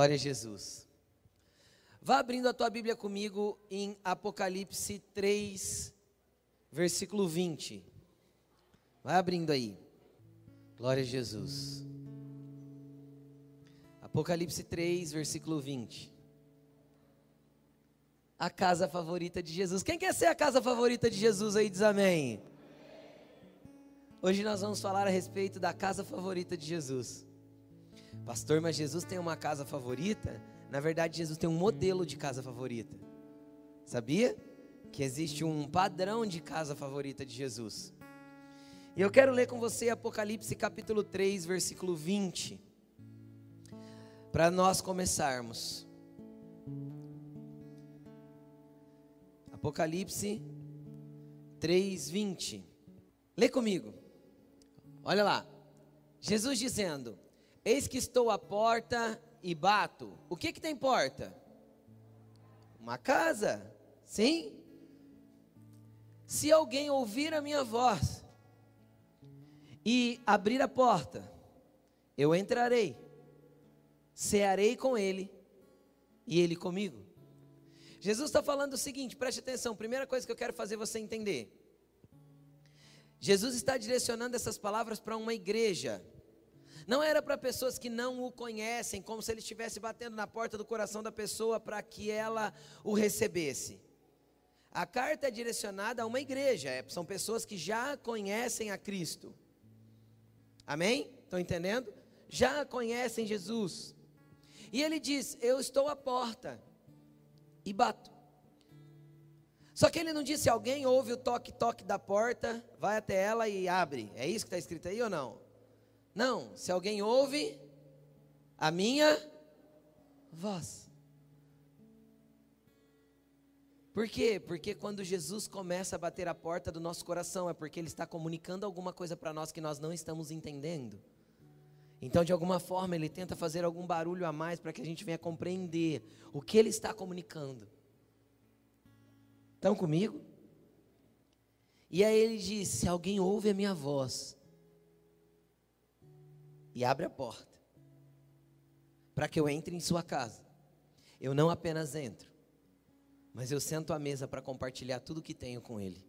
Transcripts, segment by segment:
Glória a Jesus. Vá abrindo a tua Bíblia comigo em Apocalipse 3, versículo 20. Vai abrindo aí. Glória a Jesus. Apocalipse 3, versículo 20. A casa favorita de Jesus. Quem quer ser a casa favorita de Jesus aí? Diz amém. Hoje nós vamos falar a respeito da casa favorita de Jesus. Pastor, mas Jesus tem uma casa favorita? Na verdade, Jesus tem um modelo de casa favorita. Sabia? Que existe um padrão de casa favorita de Jesus. E eu quero ler com você Apocalipse capítulo 3, versículo 20. Para nós começarmos. Apocalipse 3, 20. Lê comigo. Olha lá. Jesus dizendo: Eis que estou à porta e bato. O que que tem porta? Uma casa. Sim? Se alguém ouvir a minha voz e abrir a porta, eu entrarei, cearei com ele e ele comigo. Jesus está falando o seguinte, preste atenção, primeira coisa que eu quero fazer você entender. Jesus está direcionando essas palavras para uma igreja. Não era para pessoas que não o conhecem, como se ele estivesse batendo na porta do coração da pessoa para que ela o recebesse. A carta é direcionada a uma igreja, é, são pessoas que já conhecem a Cristo. Amém? Estão entendendo? Já conhecem Jesus. E ele diz: Eu estou à porta e bato. Só que ele não disse: alguém ouve o toque-toque da porta, vai até ela e abre. É isso que está escrito aí ou não? Não, se alguém ouve a minha voz. Por quê? Porque quando Jesus começa a bater a porta do nosso coração, é porque Ele está comunicando alguma coisa para nós que nós não estamos entendendo. Então, de alguma forma, Ele tenta fazer algum barulho a mais para que a gente venha compreender o que Ele está comunicando. Estão comigo? E aí Ele diz: se alguém ouve a minha voz e abre a porta para que eu entre em sua casa. Eu não apenas entro, mas eu sento à mesa para compartilhar tudo que tenho com ele.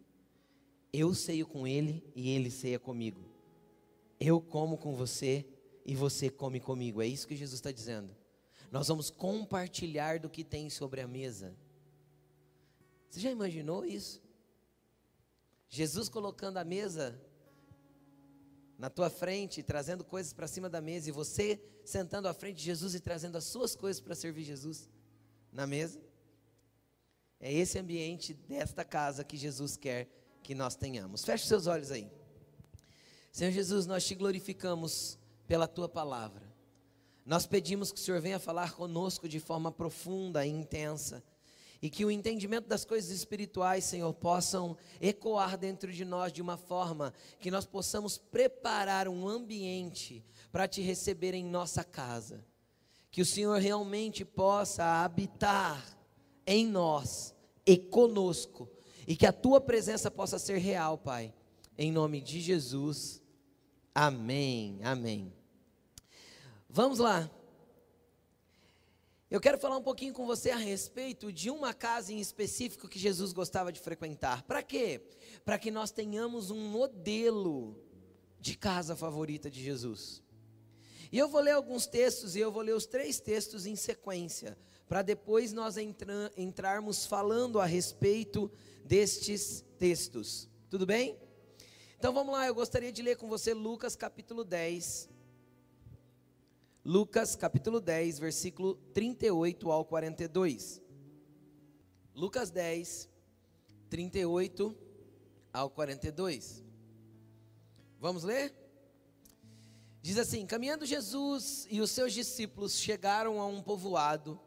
Eu ceio com ele e ele ceia comigo. Eu como com você e você come comigo. É isso que Jesus está dizendo. Nós vamos compartilhar do que tem sobre a mesa. Você já imaginou isso? Jesus colocando a mesa na tua frente, trazendo coisas para cima da mesa, e você sentando à frente de Jesus e trazendo as suas coisas para servir Jesus na mesa. É esse ambiente desta casa que Jesus quer que nós tenhamos. Feche seus olhos aí. Senhor Jesus, nós te glorificamos pela tua palavra. Nós pedimos que o Senhor venha falar conosco de forma profunda e intensa e que o entendimento das coisas espirituais, Senhor, possam ecoar dentro de nós de uma forma que nós possamos preparar um ambiente para te receber em nossa casa. Que o Senhor realmente possa habitar em nós e conosco, e que a tua presença possa ser real, Pai. Em nome de Jesus. Amém. Amém. Vamos lá. Eu quero falar um pouquinho com você a respeito de uma casa em específico que Jesus gostava de frequentar. Para quê? Para que nós tenhamos um modelo de casa favorita de Jesus. E eu vou ler alguns textos e eu vou ler os três textos em sequência, para depois nós entra, entrarmos falando a respeito destes textos. Tudo bem? Então vamos lá, eu gostaria de ler com você Lucas capítulo 10, Lucas capítulo 10, versículo 38 ao 42. Lucas 10, 38 ao 42. Vamos ler? Diz assim: Caminhando Jesus e os seus discípulos chegaram a um povoado,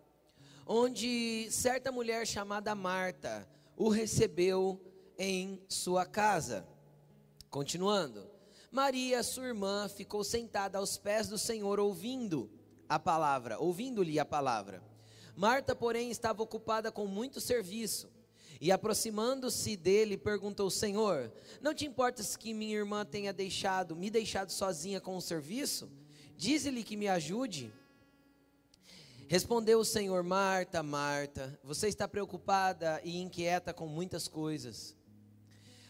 onde certa mulher chamada Marta o recebeu em sua casa. Continuando. Maria, sua irmã, ficou sentada aos pés do Senhor, ouvindo a palavra, ouvindo-lhe a palavra. Marta, porém, estava ocupada com muito serviço. E aproximando-se dele, perguntou: Senhor, não te importas que minha irmã tenha deixado, me deixado sozinha com o serviço? Dize-lhe que me ajude. Respondeu o Senhor: Marta, Marta, você está preocupada e inquieta com muitas coisas.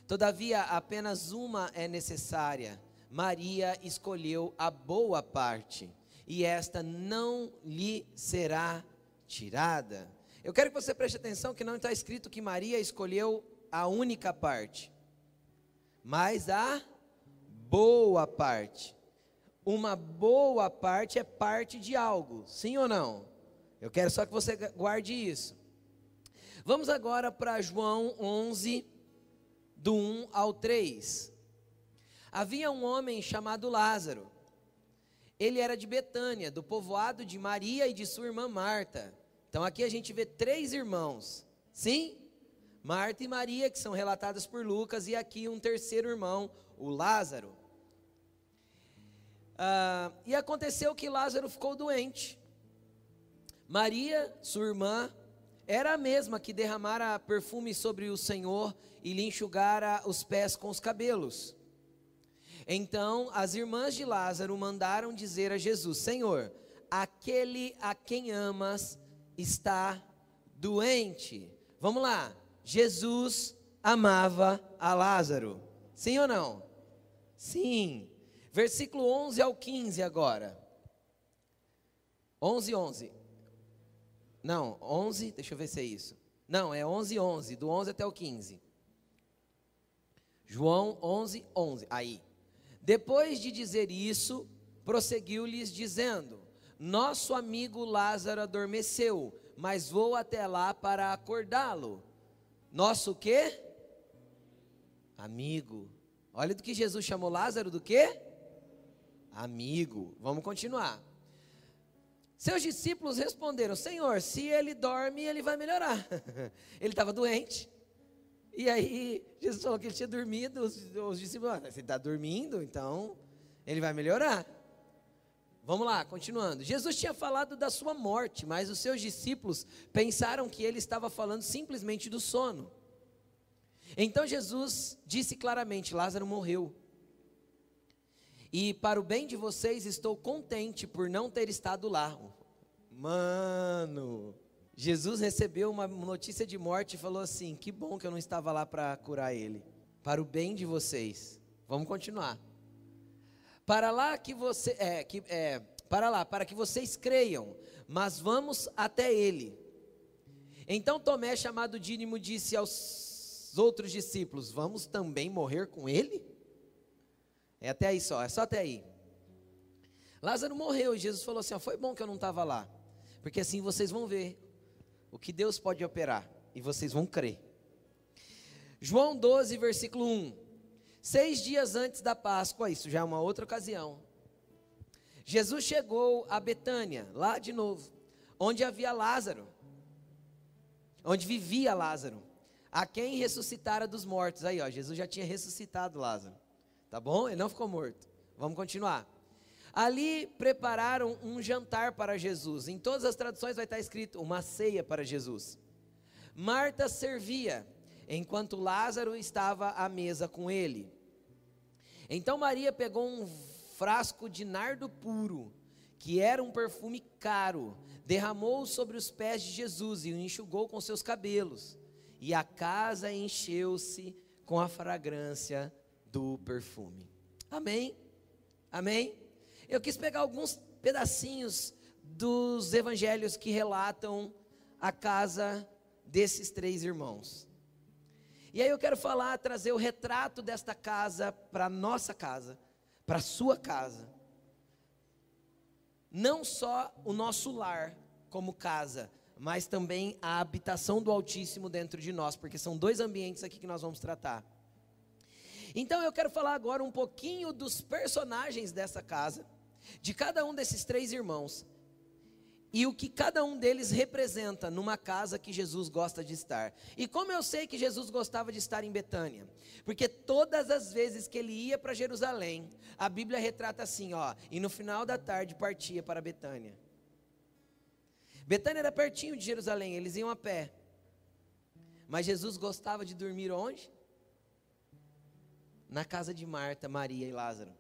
Todavia, apenas uma é necessária. Maria escolheu a boa parte, e esta não lhe será tirada. Eu quero que você preste atenção que não está escrito que Maria escolheu a única parte, mas a boa parte. Uma boa parte é parte de algo, sim ou não? Eu quero só que você guarde isso. Vamos agora para João 11, do 1 ao 3. Havia um homem chamado Lázaro. Ele era de Betânia, do povoado de Maria e de sua irmã Marta. Então aqui a gente vê três irmãos. Sim? Marta e Maria, que são relatadas por Lucas, e aqui um terceiro irmão, o Lázaro. Ah, e aconteceu que Lázaro ficou doente. Maria, sua irmã, era a mesma que derramara perfume sobre o Senhor e lhe enxugara os pés com os cabelos. Então as irmãs de Lázaro mandaram dizer a Jesus: Senhor, aquele a quem amas está doente. Vamos lá. Jesus amava a Lázaro. Sim ou não? Sim. Versículo 11 ao 15 agora. 11, 11. Não, 11, deixa eu ver se é isso. Não, é 11, 11, do 11 até o 15. João 11, 11. Aí. Depois de dizer isso, prosseguiu-lhes dizendo: Nosso amigo Lázaro adormeceu, mas vou até lá para acordá-lo. Nosso quê? Amigo. Olha do que Jesus chamou Lázaro do quê? amigo. Vamos continuar. Seus discípulos responderam: Senhor, se ele dorme, ele vai melhorar. ele estava doente. E aí, Jesus falou que ele tinha dormido. Os, os discípulos, ah, você está dormindo, então ele vai melhorar. Vamos lá, continuando. Jesus tinha falado da sua morte, mas os seus discípulos pensaram que ele estava falando simplesmente do sono. Então Jesus disse claramente: Lázaro morreu. E para o bem de vocês, estou contente por não ter estado lá. Mano, Jesus recebeu uma notícia de morte e falou assim: Que bom que eu não estava lá para curar ele. Para o bem de vocês. Vamos continuar. Para lá que você é, que, é, para lá, para que vocês creiam, mas vamos até ele. Então Tomé, chamado Dínimo, disse aos outros discípulos: Vamos também morrer com ele? É até aí só, é só até aí. Lázaro morreu e Jesus falou assim: ó, Foi bom que eu não estava lá, porque assim vocês vão ver o que Deus pode operar e vocês vão crer. João 12, versículo 1. Seis dias antes da Páscoa, isso já é uma outra ocasião. Jesus chegou a Betânia, lá de novo, onde havia Lázaro, onde vivia Lázaro, a quem ressuscitara dos mortos. Aí, ó, Jesus já tinha ressuscitado Lázaro. Tá bom? Ele não ficou morto. Vamos continuar. Ali prepararam um jantar para Jesus. Em todas as traduções vai estar escrito uma ceia para Jesus. Marta servia, enquanto Lázaro estava à mesa com ele. Então Maria pegou um frasco de nardo puro, que era um perfume caro, derramou sobre os pés de Jesus e o enxugou com seus cabelos. E a casa encheu-se com a fragrância do perfume. Amém? Amém? Eu quis pegar alguns pedacinhos dos evangelhos que relatam a casa desses três irmãos. E aí eu quero falar, trazer o retrato desta casa para nossa casa, para sua casa. Não só o nosso lar como casa, mas também a habitação do Altíssimo dentro de nós, porque são dois ambientes aqui que nós vamos tratar. Então eu quero falar agora um pouquinho dos personagens dessa casa, de cada um desses três irmãos, e o que cada um deles representa numa casa que Jesus gosta de estar. E como eu sei que Jesus gostava de estar em Betânia? Porque todas as vezes que ele ia para Jerusalém, a Bíblia retrata assim, ó, e no final da tarde partia para Betânia. Betânia era pertinho de Jerusalém, eles iam a pé. Mas Jesus gostava de dormir onde? Na casa de Marta, Maria e Lázaro.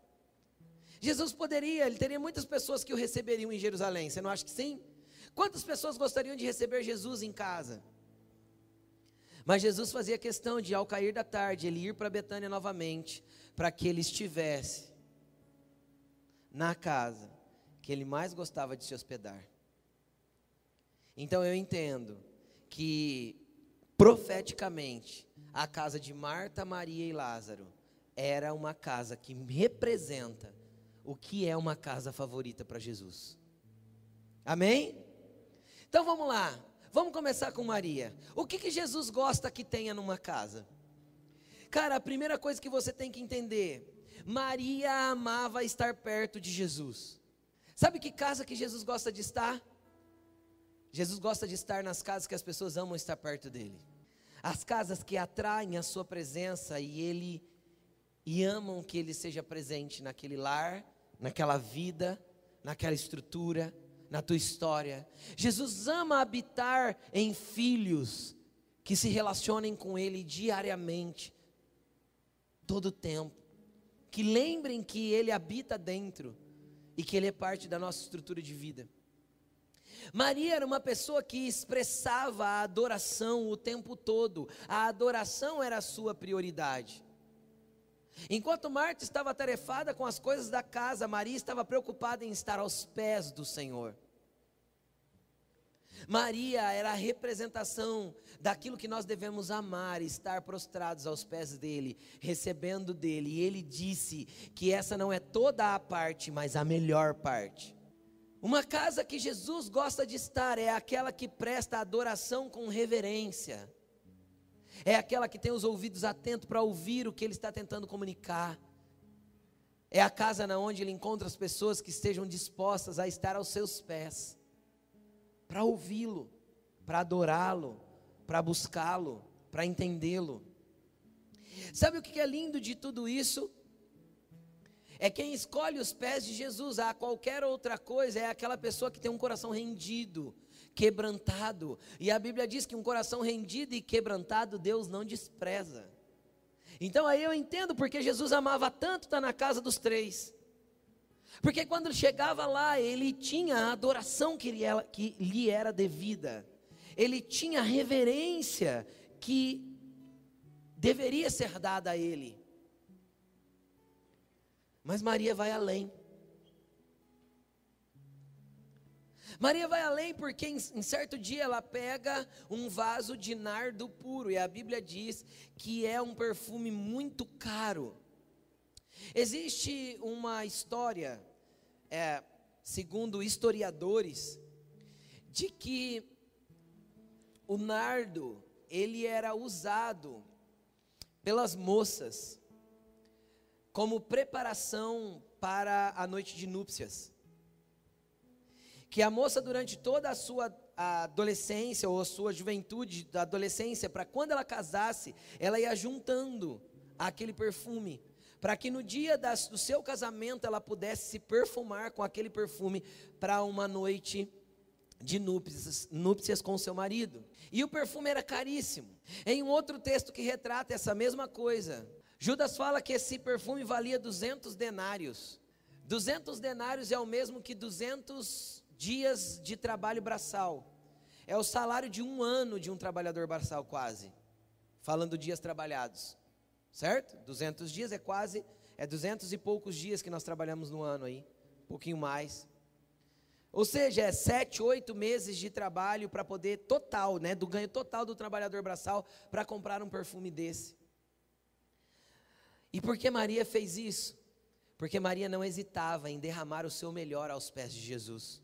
Jesus poderia, ele teria muitas pessoas que o receberiam em Jerusalém, você não acha que sim? Quantas pessoas gostariam de receber Jesus em casa? Mas Jesus fazia questão de, ao cair da tarde, ele ir para Betânia novamente, para que ele estivesse na casa que ele mais gostava de se hospedar. Então eu entendo que profeticamente a casa de Marta, Maria e Lázaro era uma casa que representa o que é uma casa favorita para Jesus. Amém? Então vamos lá. Vamos começar com Maria. O que, que Jesus gosta que tenha numa casa? Cara, a primeira coisa que você tem que entender: Maria amava estar perto de Jesus. Sabe que casa que Jesus gosta de estar? Jesus gosta de estar nas casas que as pessoas amam estar perto dele. As casas que atraem a sua presença e ele e amam que ele seja presente naquele lar, naquela vida, naquela estrutura na tua história. Jesus ama habitar em filhos que se relacionem com Ele diariamente, todo o tempo. Que lembrem que Ele habita dentro e que Ele é parte da nossa estrutura de vida. Maria era uma pessoa que expressava a adoração o tempo todo, a adoração era a sua prioridade. Enquanto Marta estava atarefada com as coisas da casa, Maria estava preocupada em estar aos pés do Senhor. Maria era a representação daquilo que nós devemos amar, estar prostrados aos pés dele, recebendo dele. E ele disse que essa não é toda a parte, mas a melhor parte. Uma casa que Jesus gosta de estar é aquela que presta adoração com reverência. É aquela que tem os ouvidos atentos para ouvir o que ele está tentando comunicar. É a casa na onde ele encontra as pessoas que estejam dispostas a estar aos seus pés, para ouvi-lo, para adorá-lo, para buscá-lo, para entendê-lo. Sabe o que é lindo de tudo isso? É quem escolhe os pés de Jesus a qualquer outra coisa, é aquela pessoa que tem um coração rendido, quebrantado. E a Bíblia diz que um coração rendido e quebrantado Deus não despreza. Então aí eu entendo porque Jesus amava tanto estar na casa dos três. Porque quando ele chegava lá, ele tinha a adoração que lhe, que lhe era devida. Ele tinha a reverência que deveria ser dada a ele. Mas Maria vai além. Maria vai além porque em, em, certo dia ela pega um vaso de nardo puro e a Bíblia diz que é um perfume muito caro. Existe uma história, é, segundo historiadores, de que o nardo ele era usado pelas moças como preparação para a noite de núpcias que a moça, durante toda a sua adolescência ou a sua juventude, da adolescência, para quando ela casasse, ela ia juntando aquele perfume, para que no dia das, do seu casamento ela pudesse se perfumar com aquele perfume para uma noite de núpcias, núpcias com seu marido. E o perfume era caríssimo. Em um outro texto que retrata essa mesma coisa, Judas fala que esse perfume valia 200 denários. 200 denários é o mesmo que 200 dias de trabalho braçal. É o salário de um ano de um trabalhador braçal, quase. Falando dias trabalhados. Certo? 200 dias é quase, é 200 e poucos dias que nós trabalhamos no ano aí. Um pouquinho mais. Ou seja, é sete, oito meses de trabalho para poder, total, né? Do ganho total do trabalhador braçal para comprar um perfume desse. E por que Maria fez isso? Porque Maria não hesitava em derramar o seu melhor aos pés de Jesus.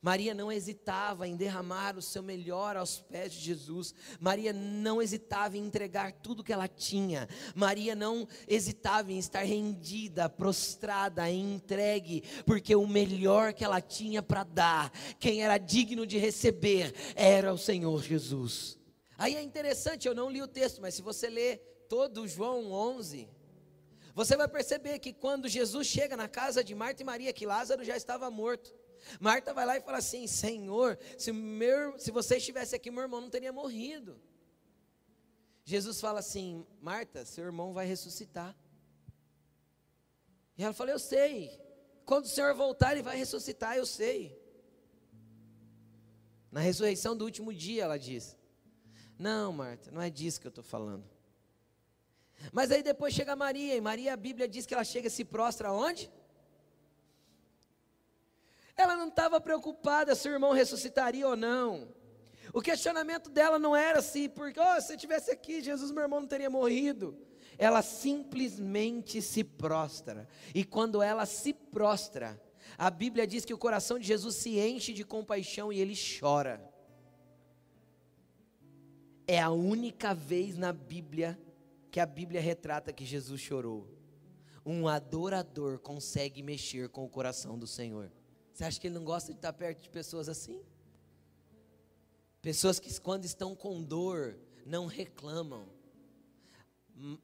Maria não hesitava em derramar o seu melhor aos pés de Jesus. Maria não hesitava em entregar tudo que ela tinha. Maria não hesitava em estar rendida, prostrada, entregue, porque o melhor que ela tinha para dar, quem era digno de receber, era o Senhor Jesus. Aí é interessante, eu não li o texto, mas se você ler todo João 11, você vai perceber que quando Jesus chega na casa de Marta e Maria, que Lázaro já estava morto. Marta vai lá e fala assim: Senhor, se, meu, se você estivesse aqui, meu irmão não teria morrido. Jesus fala assim: Marta, seu irmão vai ressuscitar. E ela fala: Eu sei. Quando o Senhor voltar, ele vai ressuscitar, eu sei. Na ressurreição do último dia, ela diz. Não, Marta, não é disso que eu estou falando. Mas aí depois chega Maria, e Maria, a Bíblia diz que ela chega e se prostra onde? Ela não estava preocupada se o irmão ressuscitaria ou não. O questionamento dela não era assim, porque oh, se eu estivesse aqui, Jesus, meu irmão, não teria morrido. Ela simplesmente se prostra. E quando ela se prostra, a Bíblia diz que o coração de Jesus se enche de compaixão e ele chora. É a única vez na Bíblia que a Bíblia retrata que Jesus chorou. Um adorador consegue mexer com o coração do Senhor. Você acha que ele não gosta de estar perto de pessoas assim? Pessoas que, quando estão com dor, não reclamam.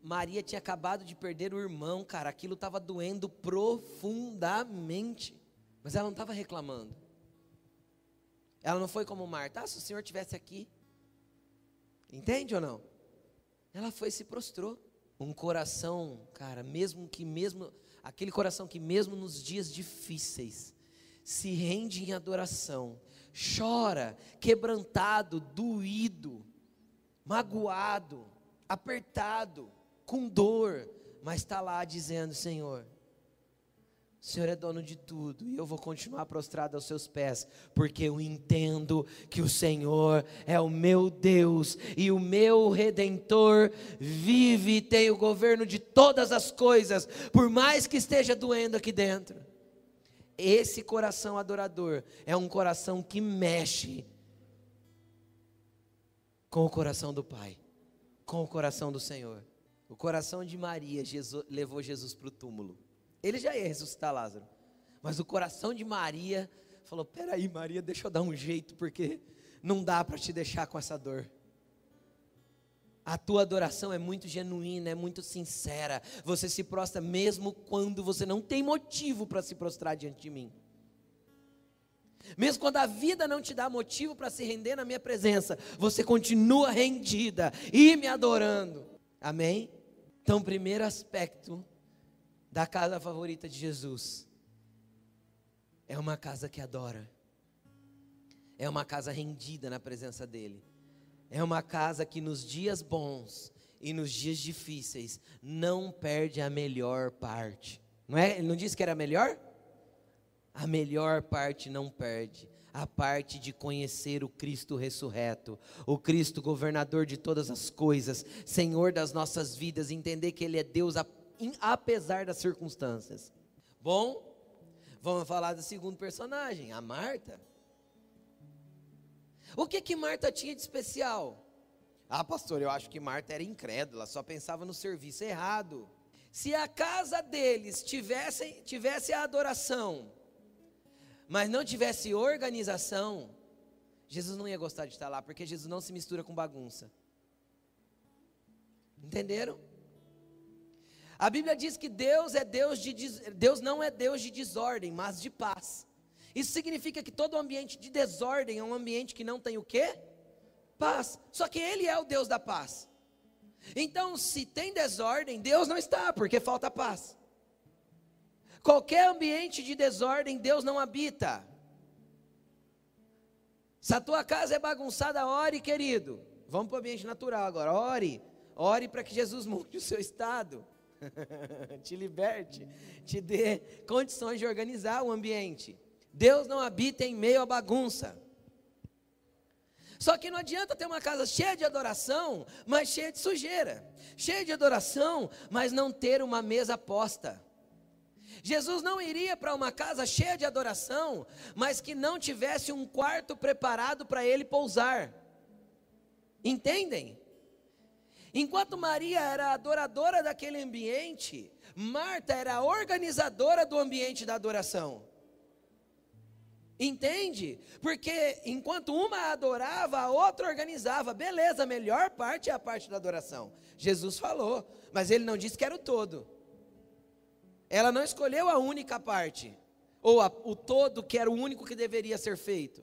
Maria tinha acabado de perder o irmão, cara, aquilo estava doendo profundamente, mas ela não estava reclamando. Ela não foi como Marta, ah, se o Senhor tivesse aqui, Entende ou não? Ela foi e se prostrou. Um coração, cara, mesmo que mesmo aquele coração que mesmo nos dias difíceis se rende em adoração, chora, quebrantado, doído, magoado, apertado, com dor, mas está lá dizendo: Senhor, o Senhor é dono de tudo e eu vou continuar prostrado aos seus pés, porque eu entendo que o Senhor é o meu Deus e o meu redentor vive e tem o governo de todas as coisas, por mais que esteja doendo aqui dentro. Esse coração adorador é um coração que mexe com o coração do Pai, com o coração do Senhor. O coração de Maria Jesus, levou Jesus para o túmulo. Ele já ia ressuscitar Lázaro. Mas o coração de Maria falou: Peraí, Maria, deixa eu dar um jeito, porque não dá para te deixar com essa dor. A tua adoração é muito genuína, é muito sincera. Você se prostra mesmo quando você não tem motivo para se prostrar diante de mim. Mesmo quando a vida não te dá motivo para se render na minha presença, você continua rendida e me adorando. Amém? Então, primeiro aspecto da casa favorita de Jesus. É uma casa que adora. É uma casa rendida na presença dEle. É uma casa que nos dias bons e nos dias difíceis não perde a melhor parte. Não é? Ele não disse que era melhor? A melhor parte não perde. A parte de conhecer o Cristo ressurreto, o Cristo governador de todas as coisas, Senhor das nossas vidas, entender que Ele é Deus apesar das circunstâncias. Bom, vamos falar do segundo personagem, a Marta. O que que Marta tinha de especial? Ah, pastor, eu acho que Marta era incrédula, só pensava no serviço errado. Se a casa deles tivesse, tivesse a adoração, mas não tivesse organização, Jesus não ia gostar de estar lá, porque Jesus não se mistura com bagunça. Entenderam? A Bíblia diz que Deus é Deus de Deus não é Deus de desordem, mas de paz. Isso significa que todo ambiente de desordem é um ambiente que não tem o quê? Paz. Só que ele é o Deus da paz. Então, se tem desordem, Deus não está, porque falta paz. Qualquer ambiente de desordem, Deus não habita. Se a tua casa é bagunçada, ore, querido. Vamos para o ambiente natural agora. Ore. Ore para que Jesus mude o seu estado. te liberte, te dê condições de organizar o ambiente. Deus não habita em meio à bagunça. Só que não adianta ter uma casa cheia de adoração, mas cheia de sujeira. Cheia de adoração, mas não ter uma mesa posta. Jesus não iria para uma casa cheia de adoração, mas que não tivesse um quarto preparado para ele pousar. Entendem? Enquanto Maria era adoradora daquele ambiente, Marta era organizadora do ambiente da adoração. Entende? Porque enquanto uma adorava, a outra organizava. Beleza, a melhor parte é a parte da adoração. Jesus falou, mas ele não disse que era o todo. Ela não escolheu a única parte, ou a, o todo que era o único que deveria ser feito.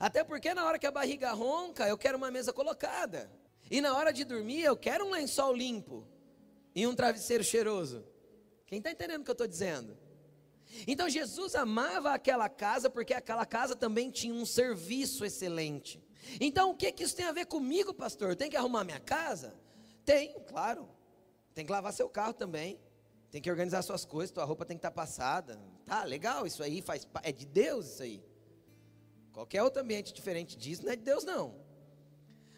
Até porque na hora que a barriga ronca, eu quero uma mesa colocada. E na hora de dormir, eu quero um lençol limpo e um travesseiro cheiroso. Quem está entendendo o que eu estou dizendo? Então Jesus amava aquela casa porque aquela casa também tinha um serviço excelente. Então o que, que isso tem a ver comigo, pastor? Tem que arrumar minha casa? Tem, claro. Tem que lavar seu carro também. Tem que organizar suas coisas, tua roupa tem que estar passada. Tá, legal, isso aí faz é de Deus isso aí. Qualquer outro ambiente diferente disso não é de Deus não.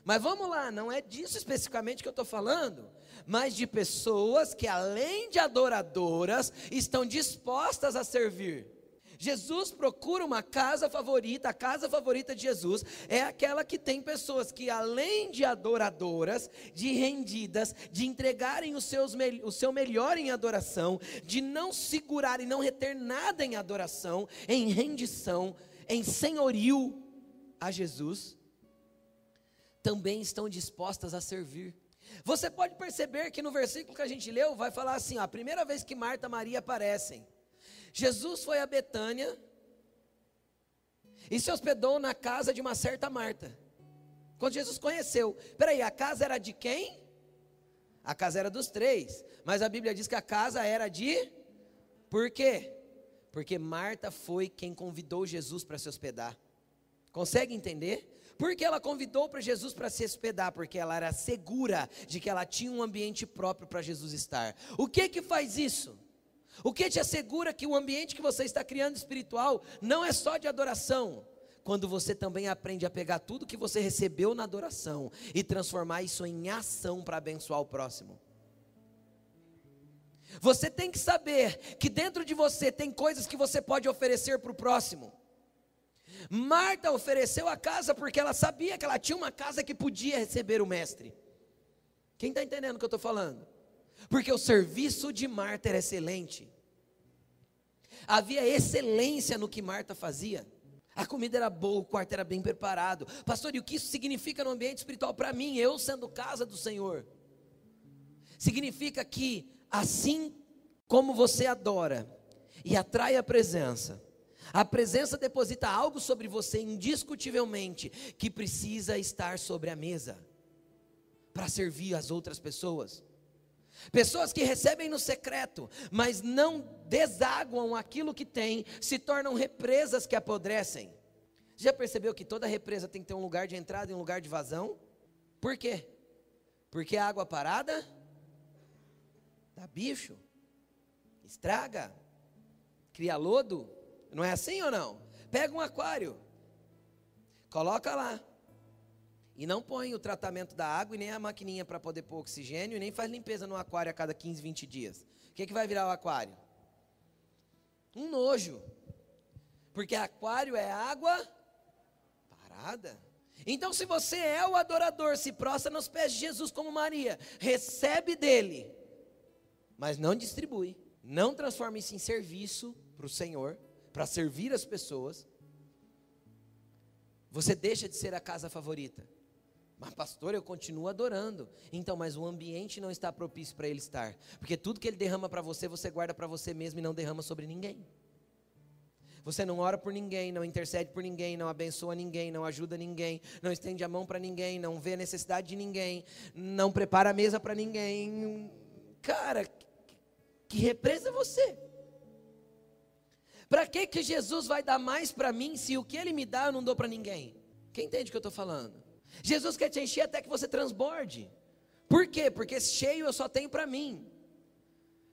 Mas vamos lá, não é disso especificamente que eu estou falando, mas de pessoas que além de adoradoras estão dispostas a servir. Jesus procura uma casa favorita, a casa favorita de Jesus é aquela que tem pessoas que, além de adoradoras, de rendidas, de entregarem os seus, o seu melhor em adoração, de não segurar e não reter nada em adoração, em rendição, em senhorio a Jesus, também estão dispostas a servir. Você pode perceber que no versículo que a gente leu, vai falar assim: ó, a primeira vez que Marta e Maria aparecem, Jesus foi a Betânia e se hospedou na casa de uma certa Marta. Quando Jesus conheceu, peraí, a casa era de quem? A casa era dos três, mas a Bíblia diz que a casa era de. Por quê? Porque Marta foi quem convidou Jesus para se hospedar. Consegue entender? Porque ela convidou para Jesus para se hospedar, porque ela era segura de que ela tinha um ambiente próprio para Jesus estar. O que que faz isso? O que te assegura que o ambiente que você está criando espiritual não é só de adoração? Quando você também aprende a pegar tudo que você recebeu na adoração e transformar isso em ação para abençoar o próximo. Você tem que saber que dentro de você tem coisas que você pode oferecer para o próximo. Marta ofereceu a casa porque ela sabia que ela tinha uma casa que podia receber o mestre. Quem está entendendo o que eu estou falando? porque o serviço de Marta era excelente. Havia excelência no que Marta fazia. A comida era boa, o quarto era bem preparado. Pastor, e o que isso significa no ambiente espiritual para mim, eu sendo casa do Senhor? Significa que assim como você adora e atrai a presença, a presença deposita algo sobre você indiscutivelmente que precisa estar sobre a mesa para servir as outras pessoas. Pessoas que recebem no secreto, mas não desaguam aquilo que têm, se tornam represas que apodrecem. Já percebeu que toda represa tem que ter um lugar de entrada e um lugar de vazão? Por quê? Porque a água parada dá bicho, estraga, cria lodo. Não é assim ou não? Pega um aquário, coloca lá, e não põe o tratamento da água e nem a maquininha para poder pôr oxigênio e nem faz limpeza no aquário a cada 15, 20 dias. O que, que vai virar o aquário? Um nojo. Porque aquário é água parada. Então, se você é o adorador, se prostra nos pés de Jesus como Maria, recebe dele, mas não distribui, não transforma isso em serviço para o Senhor, para servir as pessoas, você deixa de ser a casa favorita. Mas, pastor, eu continuo adorando. Então, mas o ambiente não está propício para ele estar. Porque tudo que ele derrama para você, você guarda para você mesmo e não derrama sobre ninguém. Você não ora por ninguém, não intercede por ninguém, não abençoa ninguém, não ajuda ninguém, não estende a mão para ninguém, não vê a necessidade de ninguém, não prepara a mesa para ninguém. Cara, que represa você? Para que que Jesus vai dar mais para mim se o que ele me dá eu não dou para ninguém? Quem entende o que eu estou falando? Jesus quer te encher até que você transborde. Por quê? Porque cheio eu só tenho para mim.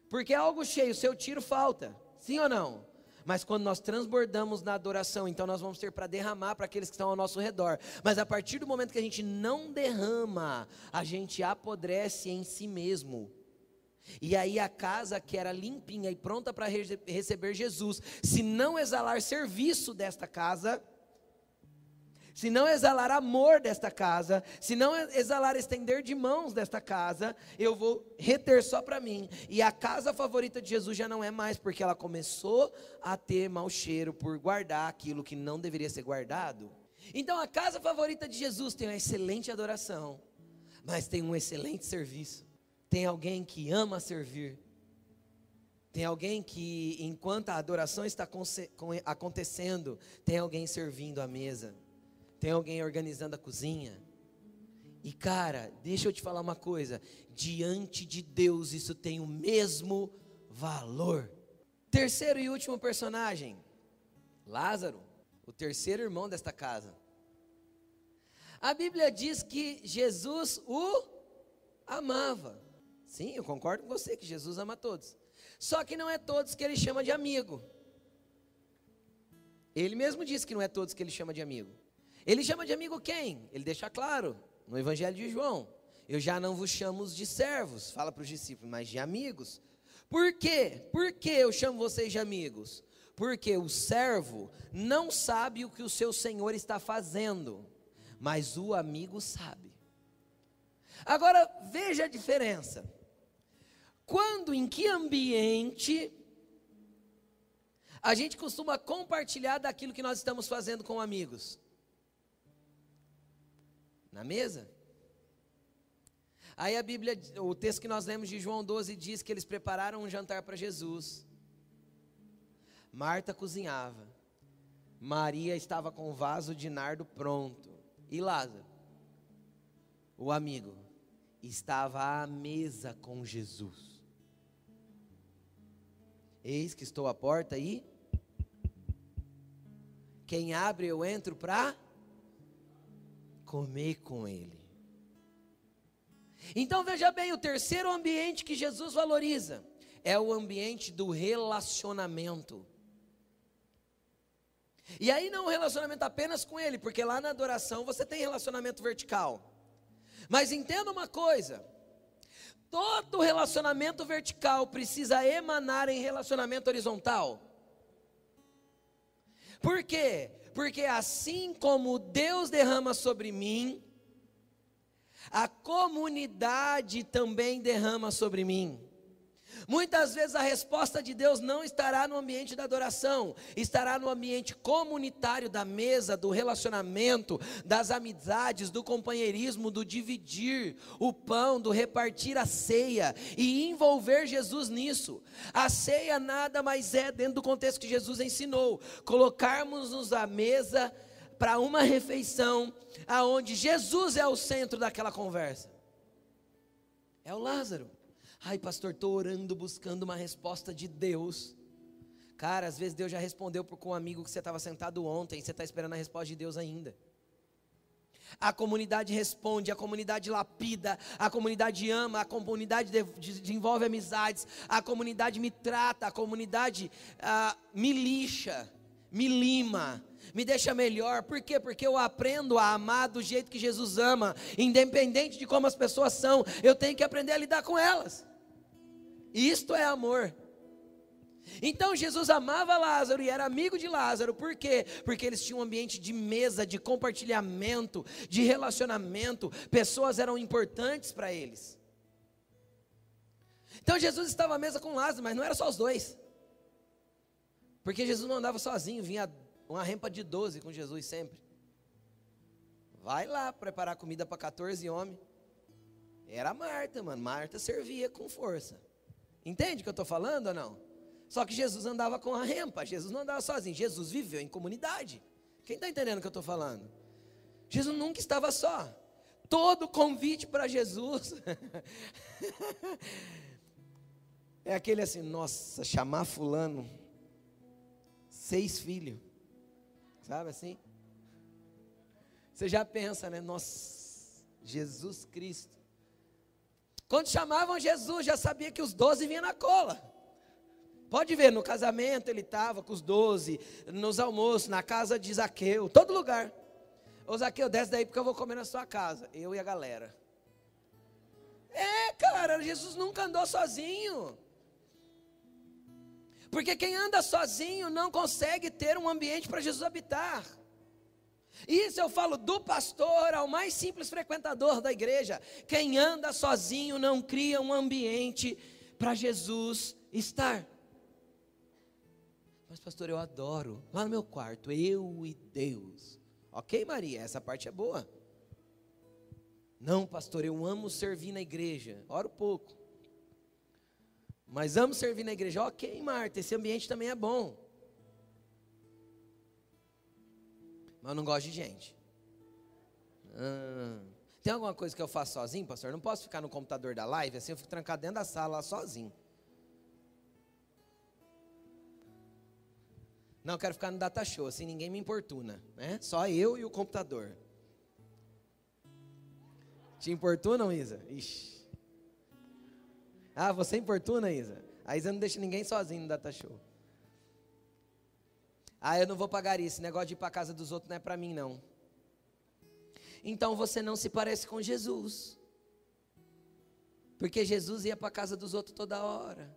Porque algo cheio, seu tiro falta. Sim ou não? Mas quando nós transbordamos na adoração, então nós vamos ter para derramar para aqueles que estão ao nosso redor. Mas a partir do momento que a gente não derrama, a gente apodrece em si mesmo. E aí a casa que era limpinha e pronta para receber Jesus, se não exalar serviço desta casa, se não exalar amor desta casa, se não exalar estender de mãos desta casa, eu vou reter só para mim. E a casa favorita de Jesus já não é mais, porque ela começou a ter mau cheiro por guardar aquilo que não deveria ser guardado. Então a casa favorita de Jesus tem uma excelente adoração, mas tem um excelente serviço. Tem alguém que ama servir. Tem alguém que, enquanto a adoração está acontecendo, tem alguém servindo a mesa tem alguém organizando a cozinha. E cara, deixa eu te falar uma coisa: diante de Deus isso tem o mesmo valor. Terceiro e último personagem, Lázaro, o terceiro irmão desta casa. A Bíblia diz que Jesus o amava. Sim, eu concordo com você que Jesus ama todos. Só que não é todos que ele chama de amigo. Ele mesmo disse que não é todos que ele chama de amigo. Ele chama de amigo quem? Ele deixa claro no Evangelho de João. Eu já não vos chamo de servos, fala para os discípulos, mas de amigos. Por quê? Por que eu chamo vocês de amigos? Porque o servo não sabe o que o seu senhor está fazendo, mas o amigo sabe. Agora veja a diferença. Quando, em que ambiente a gente costuma compartilhar daquilo que nós estamos fazendo com amigos? Na mesa? Aí a Bíblia, o texto que nós lemos de João 12 diz que eles prepararam um jantar para Jesus. Marta cozinhava. Maria estava com o vaso de nardo pronto. E Lázaro, o amigo, estava à mesa com Jesus. Eis que estou à porta e quem abre eu entro para comer com ele. Então veja bem, o terceiro ambiente que Jesus valoriza é o ambiente do relacionamento. E aí não um relacionamento apenas com ele, porque lá na adoração você tem relacionamento vertical. Mas entenda uma coisa: todo relacionamento vertical precisa emanar em relacionamento horizontal. Por quê? Porque assim como Deus derrama sobre mim, a comunidade também derrama sobre mim. Muitas vezes a resposta de Deus não estará no ambiente da adoração, estará no ambiente comunitário da mesa, do relacionamento, das amizades, do companheirismo, do dividir o pão, do repartir a ceia e envolver Jesus nisso. A ceia nada mais é, dentro do contexto que Jesus ensinou, colocarmos-nos à mesa para uma refeição aonde Jesus é o centro daquela conversa. É o Lázaro. Ai, pastor, estou orando, buscando uma resposta de Deus. Cara, às vezes Deus já respondeu com um amigo que você estava sentado ontem, você está esperando a resposta de Deus ainda. A comunidade responde, a comunidade lapida, a comunidade ama, a comunidade desenvolve amizades, a comunidade me trata, a comunidade ah, me lixa, me lima, me deixa melhor. Por quê? Porque eu aprendo a amar do jeito que Jesus ama, independente de como as pessoas são, eu tenho que aprender a lidar com elas. Isto é amor. Então Jesus amava Lázaro e era amigo de Lázaro, por quê? Porque eles tinham um ambiente de mesa, de compartilhamento, de relacionamento, pessoas eram importantes para eles. Então Jesus estava à mesa com Lázaro, mas não era só os dois, porque Jesus não andava sozinho, vinha uma rempa de 12 com Jesus sempre. Vai lá preparar comida para 14 homens. Era Marta, mano. Marta servia com força. Entende o que eu estou falando ou não? Só que Jesus andava com a rempa, Jesus não andava sozinho, Jesus viveu em comunidade. Quem está entendendo o que eu estou falando? Jesus nunca estava só. Todo convite para Jesus é aquele assim, nossa, chamar fulano, seis filhos. Sabe assim? Você já pensa, né? Nossa, Jesus Cristo. Quando chamavam Jesus, já sabia que os doze vinham na cola. Pode ver, no casamento ele estava com os doze, nos almoços, na casa de Zaqueu, todo lugar. Ô Zaqueu, desce daí porque eu vou comer na sua casa. Eu e a galera. É, cara, Jesus nunca andou sozinho. Porque quem anda sozinho não consegue ter um ambiente para Jesus habitar. Isso eu falo do pastor ao mais simples frequentador da igreja. Quem anda sozinho não cria um ambiente para Jesus estar. Mas, pastor, eu adoro. Lá no meu quarto, eu e Deus. Ok, Maria, essa parte é boa. Não, pastor, eu amo servir na igreja. Oro pouco. Mas amo servir na igreja. Ok, Marta, esse ambiente também é bom. Mas eu não gosto de gente. Ah, tem alguma coisa que eu faço sozinho, pastor? Eu não posso ficar no computador da live, assim eu fico trancado dentro da sala sozinho. Não, eu quero ficar no data show, assim ninguém me importuna, né? Só eu e o computador. Te importunam, Isa? Ixi. Ah, você importuna, Isa? A Isa não deixa ninguém sozinho no data show. Ah, eu não vou pagar isso. Esse negócio de ir para casa dos outros não é para mim, não. Então você não se parece com Jesus. Porque Jesus ia para casa dos outros toda hora.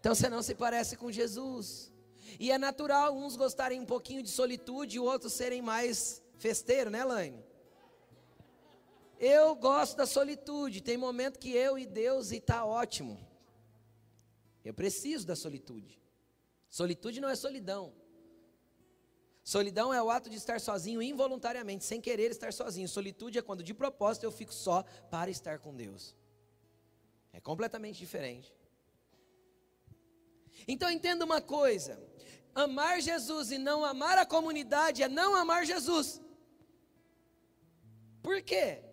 Então você não se parece com Jesus. E é natural uns gostarem um pouquinho de solitude e outros serem mais festeiro, né, Laine? Eu gosto da solitude. Tem momento que eu e Deus e tá ótimo. Eu preciso da solitude. Solitude não é solidão. Solidão é o ato de estar sozinho involuntariamente, sem querer estar sozinho. Solitude é quando de propósito eu fico só para estar com Deus. É completamente diferente. Então entenda uma coisa: amar Jesus e não amar a comunidade é não amar Jesus. Por quê?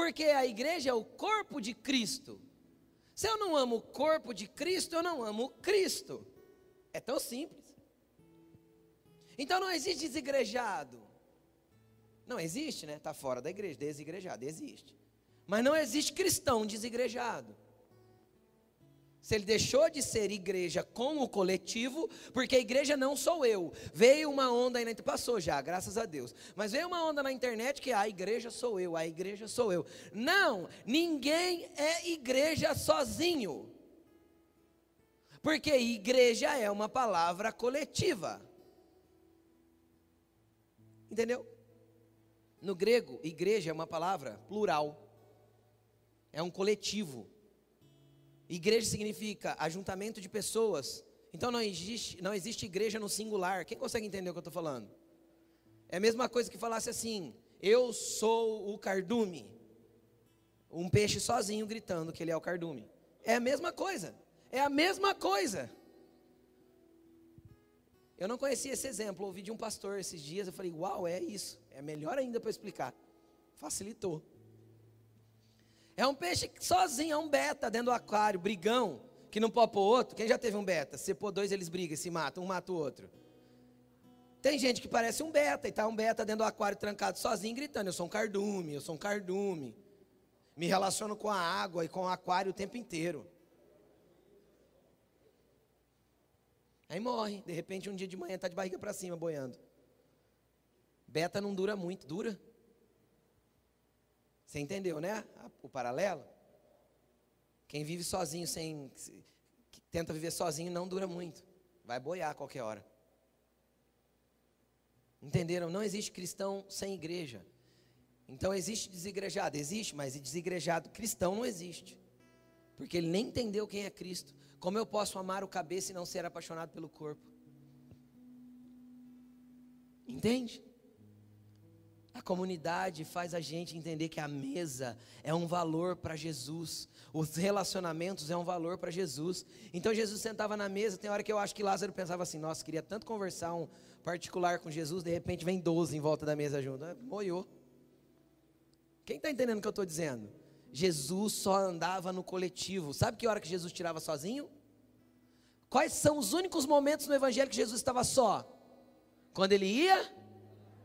Porque a igreja é o corpo de Cristo. Se eu não amo o corpo de Cristo, eu não amo Cristo. É tão simples. Então não existe desigrejado. Não existe, né? Está fora da igreja, desigrejado, existe. Mas não existe cristão desigrejado. Se ele deixou de ser igreja com o coletivo, porque a igreja não sou eu. Veio uma onda aí, passou já, graças a Deus. Mas veio uma onda na internet que a igreja sou eu, a igreja sou eu. Não, ninguém é igreja sozinho. Porque igreja é uma palavra coletiva. Entendeu? No grego, igreja é uma palavra plural. É um coletivo. Igreja significa ajuntamento de pessoas. Então não existe, não existe igreja no singular. Quem consegue entender o que eu estou falando? É a mesma coisa que falasse assim: Eu sou o cardume. Um peixe sozinho gritando que ele é o cardume. É a mesma coisa. É a mesma coisa. Eu não conhecia esse exemplo. Ouvi de um pastor esses dias. Eu falei: Uau, é isso. É melhor ainda para explicar. Facilitou. É um peixe sozinho, é um beta dentro do aquário, brigão, que não pode pôr outro. Quem já teve um beta? Se pôr dois, eles brigam, se matam, um mata o outro. Tem gente que parece um beta e tá um beta dentro do aquário trancado sozinho, gritando: Eu sou um cardume, eu sou um cardume. Me relaciono com a água e com o aquário o tempo inteiro. Aí morre, de repente um dia de manhã está de barriga para cima boiando. Beta não dura muito, dura? Você entendeu, né? O paralelo? Quem vive sozinho, sem, tenta viver sozinho, não dura muito. Vai boiar a qualquer hora. Entenderam? Não existe cristão sem igreja. Então existe desigrejado, existe, mas desigrejado cristão não existe. Porque ele nem entendeu quem é Cristo. Como eu posso amar o cabeça e não ser apaixonado pelo corpo? Entende? A comunidade faz a gente entender que a mesa é um valor para Jesus, os relacionamentos é um valor para Jesus. Então Jesus sentava na mesa, tem hora que eu acho que Lázaro pensava assim: nossa, queria tanto conversar um particular com Jesus, de repente vem 12 em volta da mesa junto. Ah, moiou. Quem está entendendo o que eu estou dizendo? Jesus só andava no coletivo. Sabe que hora que Jesus tirava sozinho? Quais são os únicos momentos no Evangelho que Jesus estava só? Quando ele ia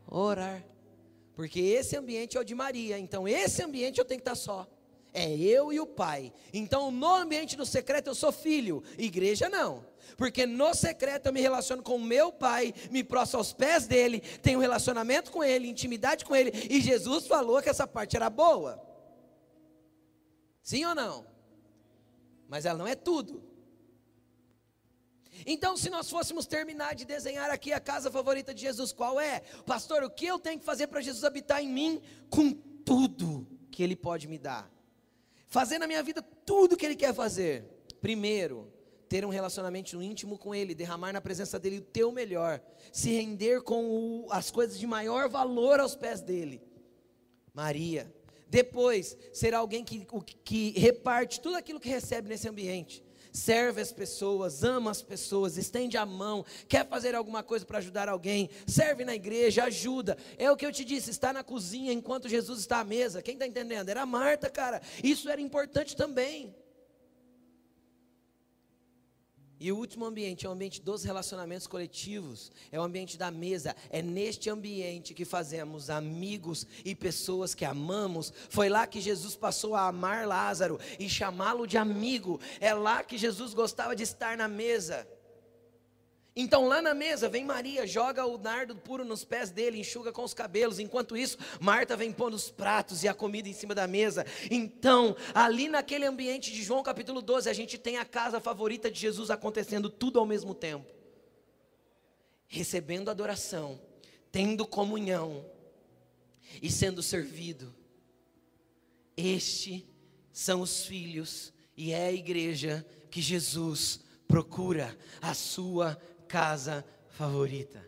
orar. Porque esse ambiente é o de Maria, então esse ambiente eu tenho que estar só. É eu e o Pai. Então, no ambiente do secreto eu sou filho, igreja não. Porque no secreto eu me relaciono com o meu Pai, me prostro aos pés dele, tenho relacionamento com ele, intimidade com ele, e Jesus falou que essa parte era boa. Sim ou não? Mas ela não é tudo. Então, se nós fôssemos terminar de desenhar aqui a casa favorita de Jesus, qual é? Pastor, o que eu tenho que fazer para Jesus habitar em mim? Com tudo que Ele pode me dar. Fazer na minha vida tudo que Ele quer fazer. Primeiro, ter um relacionamento íntimo com Ele, derramar na presença dEle o teu melhor, se render com o, as coisas de maior valor aos pés dEle. Maria. Depois, ser alguém que, que reparte tudo aquilo que recebe nesse ambiente serve as pessoas, ama as pessoas, estende a mão, quer fazer alguma coisa para ajudar alguém, serve na igreja, ajuda. É o que eu te disse, está na cozinha enquanto Jesus está à mesa. Quem está entendendo? Era Marta, cara. Isso era importante também. E o último ambiente é o ambiente dos relacionamentos coletivos, é o ambiente da mesa. É neste ambiente que fazemos amigos e pessoas que amamos. Foi lá que Jesus passou a amar Lázaro e chamá-lo de amigo. É lá que Jesus gostava de estar na mesa. Então lá na mesa vem Maria, joga o nardo puro nos pés dele, enxuga com os cabelos. Enquanto isso, Marta vem pondo os pratos e a comida em cima da mesa. Então, ali naquele ambiente de João capítulo 12, a gente tem a casa favorita de Jesus acontecendo tudo ao mesmo tempo. Recebendo adoração, tendo comunhão e sendo servido. Este são os filhos e é a igreja que Jesus procura, a sua casa favorita.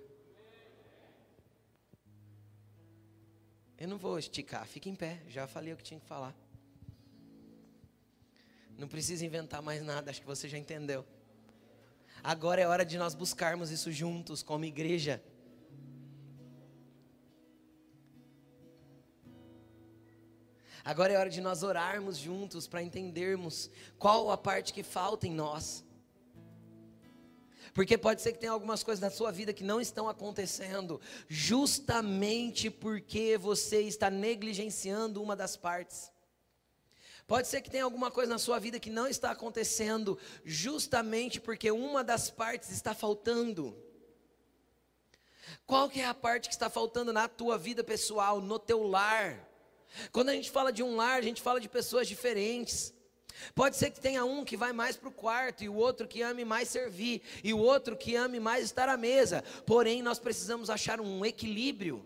Eu não vou esticar, fique em pé, já falei o que tinha que falar. Não precisa inventar mais nada, acho que você já entendeu. Agora é hora de nós buscarmos isso juntos, como igreja. Agora é hora de nós orarmos juntos para entendermos qual a parte que falta em nós. Porque pode ser que tenha algumas coisas na sua vida que não estão acontecendo, justamente porque você está negligenciando uma das partes. Pode ser que tenha alguma coisa na sua vida que não está acontecendo, justamente porque uma das partes está faltando. Qual que é a parte que está faltando na tua vida pessoal, no teu lar? Quando a gente fala de um lar, a gente fala de pessoas diferentes. Pode ser que tenha um que vai mais para o quarto, e o outro que ame mais servir, e o outro que ame mais estar à mesa. Porém, nós precisamos achar um equilíbrio.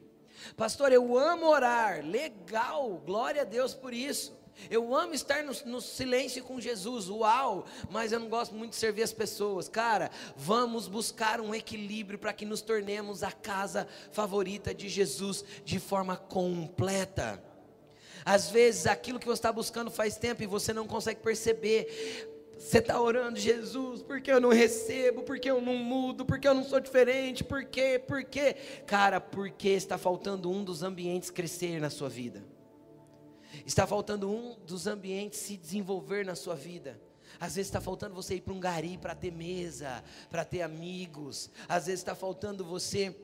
Pastor, eu amo orar, legal, glória a Deus por isso. Eu amo estar no, no, silêncio com Jesus, uau, mas eu não gosto muito de servir as pessoas. Cara, vamos buscar um equilíbrio para que nos tornemos a casa favorita de Jesus de forma completa. Às vezes aquilo que você está buscando faz tempo e você não consegue perceber. Você está orando, Jesus, porque eu não recebo, porque eu não mudo, porque eu não sou diferente, por quê, por quê? Cara, porque está faltando um dos ambientes crescer na sua vida. Está faltando um dos ambientes se desenvolver na sua vida. Às vezes está faltando você ir para um gari para ter mesa, para ter amigos. Às vezes está faltando você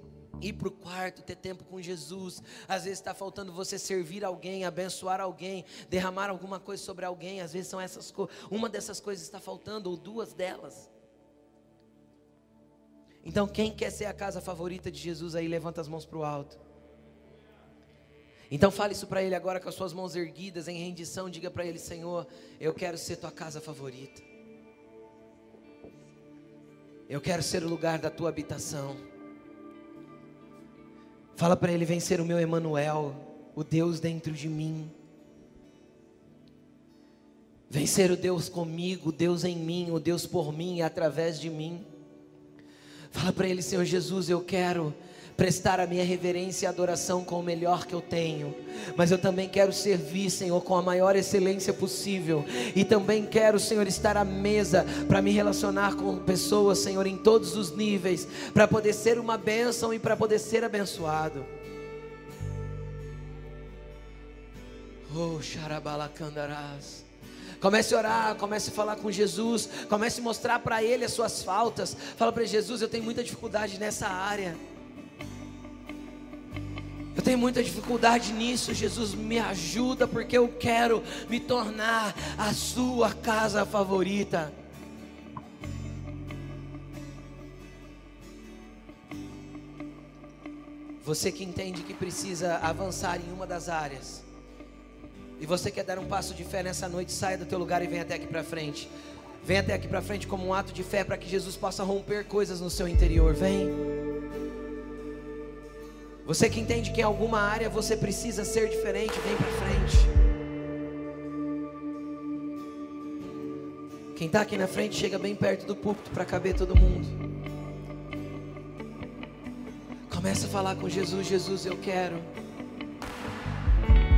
ir para o quarto, ter tempo com Jesus. Às vezes está faltando você servir alguém, abençoar alguém, derramar alguma coisa sobre alguém. Às vezes são essas. Uma dessas coisas está faltando, ou duas delas. Então, quem quer ser a casa favorita de Jesus aí, levanta as mãos para o alto. Então fale isso para ele agora com as suas mãos erguidas em rendição, diga para ele, Senhor, eu quero ser tua casa favorita. Eu quero ser o lugar da tua habitação. Fala para ele vencer o meu Emanuel, o Deus dentro de mim. Vencer o Deus comigo, o Deus em mim, o Deus por mim e através de mim. Fala para ele, Senhor Jesus, eu quero prestar a minha reverência e adoração com o melhor que eu tenho, mas eu também quero servir, Senhor, com a maior excelência possível, e também quero, Senhor, estar à mesa para me relacionar com pessoas, Senhor, em todos os níveis, para poder ser uma bênção e para poder ser abençoado. Oh. Comece a orar, comece a falar com Jesus, comece a mostrar para Ele as suas faltas. Fala para Jesus, eu tenho muita dificuldade nessa área. Eu tenho muita dificuldade nisso, Jesus me ajuda porque eu quero me tornar a sua casa favorita. Você que entende que precisa avançar em uma das áreas, e você quer dar um passo de fé nessa noite, saia do teu lugar e venha até aqui para frente. Venha até aqui para frente como um ato de fé para que Jesus possa romper coisas no seu interior. Vem. Você que entende que em alguma área você precisa ser diferente, vem para frente. Quem está aqui na frente chega bem perto do púlpito para caber todo mundo. Começa a falar com Jesus, Jesus, eu quero.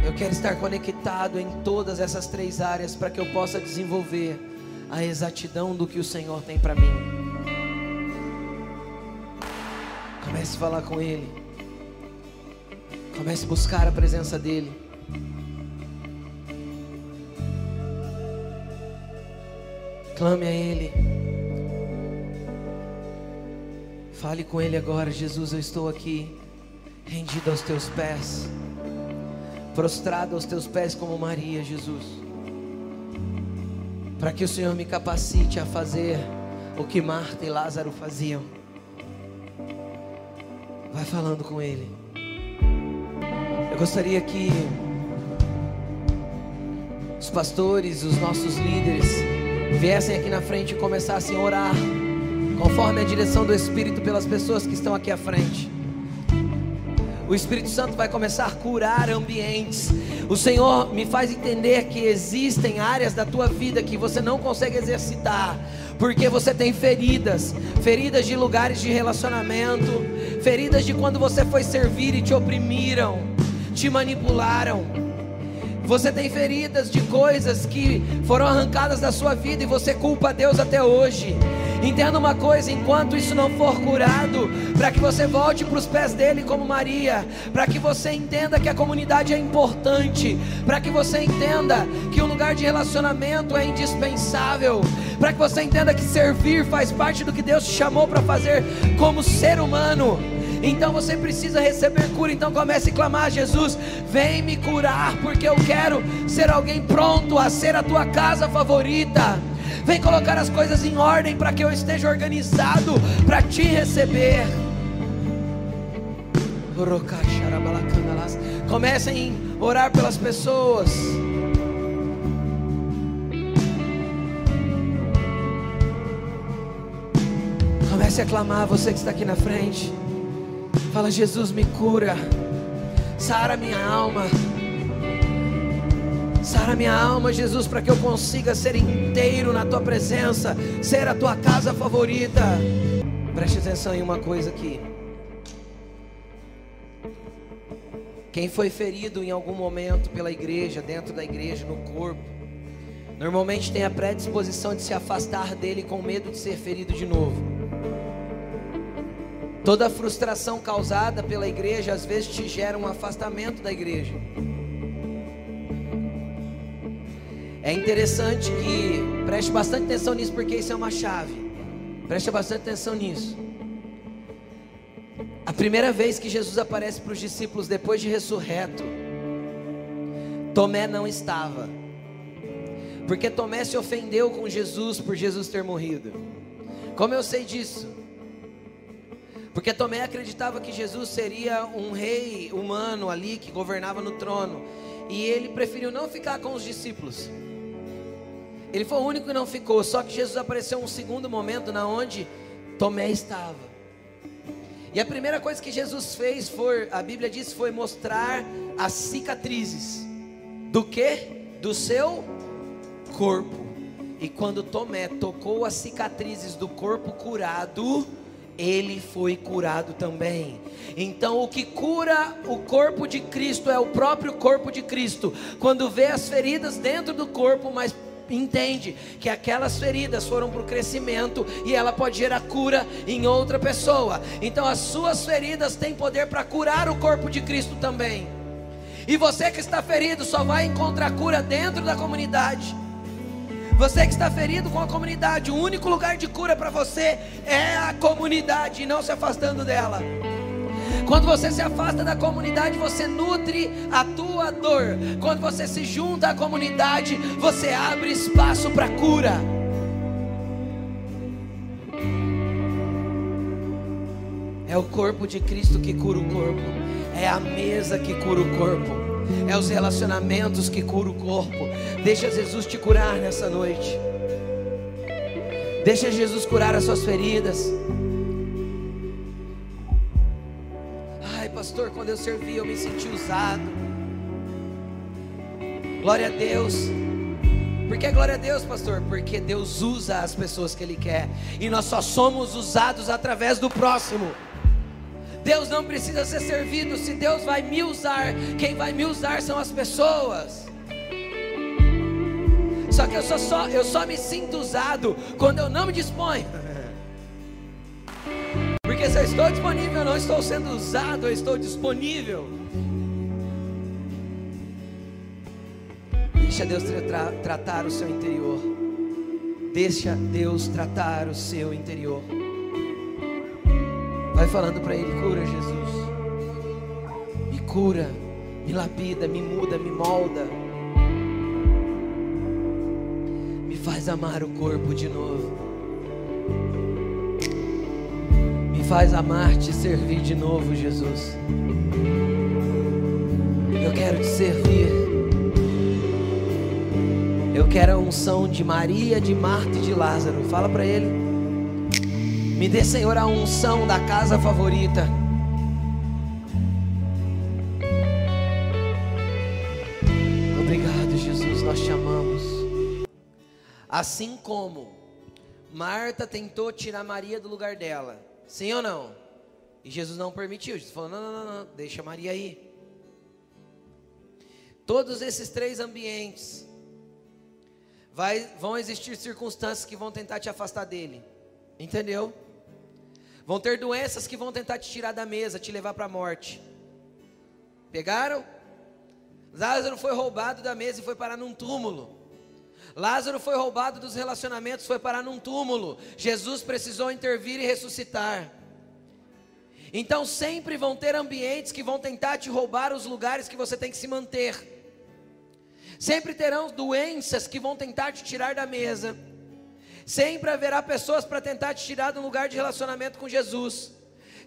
Eu quero estar conectado em todas essas três áreas para que eu possa desenvolver a exatidão do que o Senhor tem para mim. Comece a falar com Ele. Comece a buscar a presença dEle. Clame a Ele. Fale com Ele agora, Jesus. Eu estou aqui, rendido aos teus pés, prostrado aos teus pés, como Maria, Jesus. Para que o Senhor me capacite a fazer o que Marta e Lázaro faziam. Vai falando com Ele. Gostaria que os pastores, os nossos líderes, viessem aqui na frente e começassem a orar, conforme a direção do Espírito, pelas pessoas que estão aqui à frente. O Espírito Santo vai começar a curar ambientes. O Senhor me faz entender que existem áreas da tua vida que você não consegue exercitar, porque você tem feridas feridas de lugares de relacionamento, feridas de quando você foi servir e te oprimiram, te manipularam. Você tem feridas de coisas que foram arrancadas da sua vida e você culpa Deus até hoje. Entenda uma coisa: enquanto isso não for curado, para que você volte para os pés dele como Maria, para que você entenda que a comunidade é importante, para que você entenda que o lugar de relacionamento é indispensável, para que você entenda que servir faz parte do que Deus te chamou para fazer como ser humano. Então você precisa receber cura. Então comece a clamar: Jesus, vem me curar, porque eu quero ser alguém pronto a ser a tua casa favorita. Vem colocar as coisas em ordem para que eu esteja organizado para te receber. Comecem a orar pelas pessoas. Comece a clamar, você que está aqui na frente. Fala, Jesus, me cura. Sara minha alma. Sara minha alma, Jesus, para que eu consiga ser inteiro na tua presença, ser a tua casa favorita. Preste atenção em uma coisa aqui. Quem foi ferido em algum momento pela igreja, dentro da igreja, no corpo, normalmente tem a predisposição de se afastar dele com medo de ser ferido de novo. Toda frustração causada pela igreja às vezes te gera um afastamento da igreja. É interessante que preste bastante atenção nisso, porque isso é uma chave. Preste bastante atenção nisso. A primeira vez que Jesus aparece para os discípulos depois de ressurreto, Tomé não estava. Porque Tomé se ofendeu com Jesus por Jesus ter morrido. Como eu sei disso? Porque Tomé acreditava que Jesus seria um rei humano ali que governava no trono. E ele preferiu não ficar com os discípulos. Ele foi o único que não ficou. Só que Jesus apareceu um segundo momento na onde Tomé estava. E a primeira coisa que Jesus fez foi, a Bíblia diz, foi mostrar as cicatrizes. Do que? Do seu corpo. E quando Tomé tocou as cicatrizes do corpo curado, ele foi curado também. Então, o que cura o corpo de Cristo é o próprio corpo de Cristo. Quando vê as feridas dentro do corpo, mas entende que aquelas feridas foram para o crescimento e ela pode gerar cura em outra pessoa. Então, as suas feridas têm poder para curar o corpo de Cristo também. E você que está ferido só vai encontrar cura dentro da comunidade. Você que está ferido com a comunidade, o único lugar de cura para você é a comunidade, não se afastando dela. Quando você se afasta da comunidade, você nutre a tua dor. Quando você se junta à comunidade, você abre espaço para cura. É o corpo de Cristo que cura o corpo. É a mesa que cura o corpo é os relacionamentos que curam o corpo. Deixa Jesus te curar nessa noite. Deixa Jesus curar as suas feridas. Ai, pastor, quando eu servi, eu me senti usado. Glória a Deus. Por que glória a Deus, pastor? Porque Deus usa as pessoas que Ele quer. E nós só somos usados através do próximo. Deus não precisa ser servido. Se Deus vai me usar, quem vai me usar são as pessoas. Só que eu só, só, eu só me sinto usado quando eu não me disponho. Porque se eu estou disponível, eu não estou sendo usado, eu estou disponível. Deixa Deus tra tratar o seu interior. Deixa Deus tratar o seu interior. Vai falando para Ele: cura, Jesus. Me cura, me lapida, me muda, me molda. Me faz amar o corpo de novo. Me faz amar-te e servir de novo, Jesus. Eu quero te servir. Eu quero a unção de Maria, de Marta e de Lázaro. Fala para ele. Me dê, Senhor, a unção da casa favorita. Obrigado, Jesus, nós te amamos. Assim como Marta tentou tirar Maria do lugar dela, sim ou não? E Jesus não permitiu. Jesus falou: não, não, não, não deixa Maria aí. Todos esses três ambientes vai, vão existir circunstâncias que vão tentar te afastar dele. Entendeu? Vão ter doenças que vão tentar te tirar da mesa, te levar para a morte. Pegaram? Lázaro foi roubado da mesa e foi parar num túmulo. Lázaro foi roubado dos relacionamentos, foi parar num túmulo. Jesus precisou intervir e ressuscitar. Então sempre vão ter ambientes que vão tentar te roubar os lugares que você tem que se manter. Sempre terão doenças que vão tentar te tirar da mesa. Sempre haverá pessoas para tentar te tirar do lugar de relacionamento com Jesus.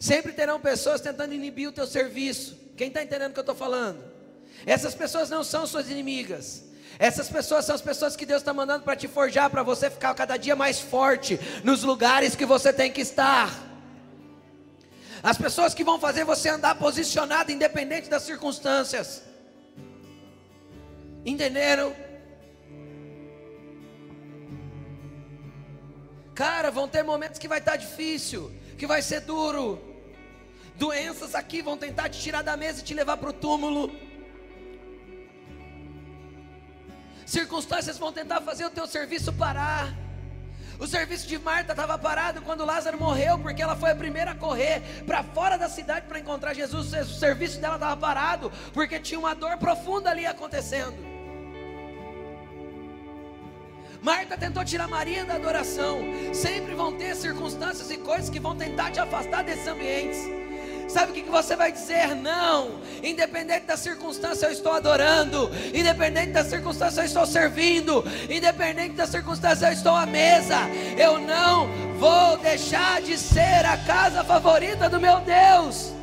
Sempre terão pessoas tentando inibir o teu serviço. Quem está entendendo o que eu estou falando? Essas pessoas não são suas inimigas. Essas pessoas são as pessoas que Deus está mandando para te forjar, para você ficar cada dia mais forte nos lugares que você tem que estar. As pessoas que vão fazer você andar posicionado, independente das circunstâncias. Entenderam? Cara, vão ter momentos que vai estar tá difícil, que vai ser duro. Doenças aqui vão tentar te tirar da mesa e te levar para o túmulo. Circunstâncias vão tentar fazer o teu serviço parar. O serviço de Marta estava parado quando Lázaro morreu, porque ela foi a primeira a correr para fora da cidade para encontrar Jesus. O serviço dela estava parado, porque tinha uma dor profunda ali acontecendo. Marta tentou tirar Maria da adoração. Sempre vão ter circunstâncias e coisas que vão tentar te afastar desses ambientes. Sabe o que você vai dizer? Não, independente da circunstância, eu estou adorando, independente da circunstância, eu estou servindo, independente da circunstância, eu estou à mesa. Eu não vou deixar de ser a casa favorita do meu Deus.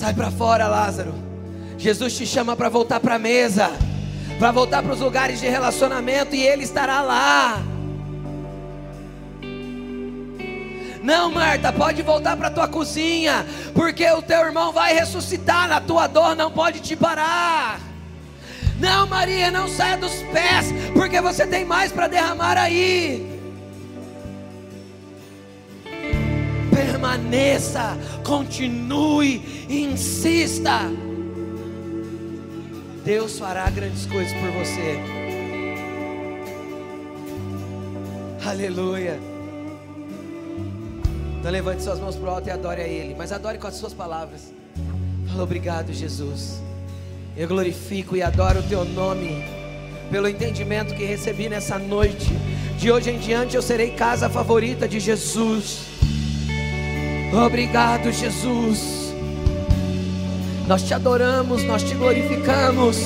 Sai para fora, Lázaro. Jesus te chama para voltar para a mesa, para voltar para os lugares de relacionamento e Ele estará lá. Não, Marta, pode voltar para tua cozinha, porque o teu irmão vai ressuscitar, na tua dor não pode te parar. Não, Maria, não saia dos pés, porque você tem mais para derramar aí. Permaneça, continue, insista. Deus fará grandes coisas por você. Aleluia. Então levante suas mãos para o alto e adore a Ele. Mas adore com as suas palavras. Fala obrigado, Jesus. Eu glorifico e adoro o teu nome. Pelo entendimento que recebi nessa noite. De hoje em diante eu serei casa favorita de Jesus. Obrigado, Jesus. Nós te adoramos, nós te glorificamos.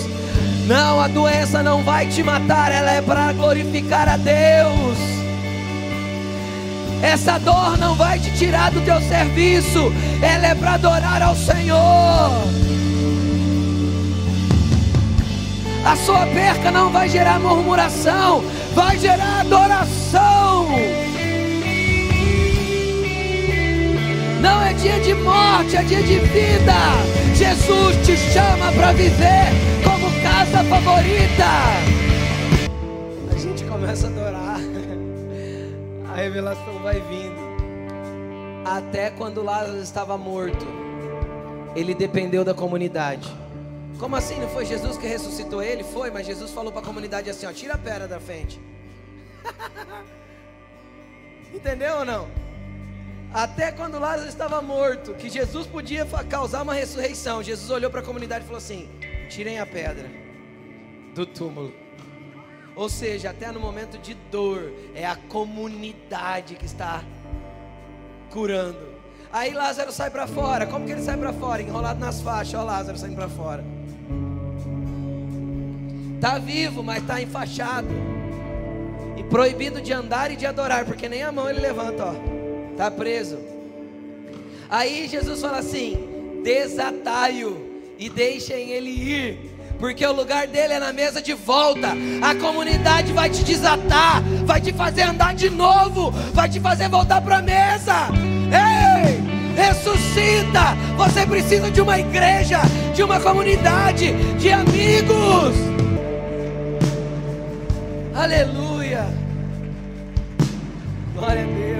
Não, a doença não vai te matar, ela é para glorificar a Deus. Essa dor não vai te tirar do teu serviço, ela é para adorar ao Senhor. A sua perca não vai gerar murmuração, vai gerar adoração. Não é dia de morte, é dia de vida. Jesus te chama para viver como casa favorita. A gente começa a adorar. A revelação vai vindo. Até quando Lázaro estava morto, ele dependeu da comunidade. Como assim? Não foi Jesus que ressuscitou ele? Foi, mas Jesus falou para a comunidade assim: ó, tira a pedra da frente. Entendeu ou não? Até quando Lázaro estava morto, que Jesus podia causar uma ressurreição, Jesus olhou para a comunidade e falou assim: tirem a pedra do túmulo. Ou seja, até no momento de dor, é a comunidade que está curando. Aí Lázaro sai para fora. Como que ele sai para fora? Enrolado nas faixas. Olha Lázaro saindo para fora. Tá vivo, mas está enfaixado. E proibido de andar e de adorar, porque nem a mão ele levanta, ó está preso. Aí Jesus fala assim: desatai-o e deixem ele ir. Porque o lugar dele é na mesa de volta. A comunidade vai te desatar, vai te fazer andar de novo, vai te fazer voltar para a mesa. Ei, ressuscita! Você precisa de uma igreja, de uma comunidade, de amigos. Aleluia! Glória a Deus.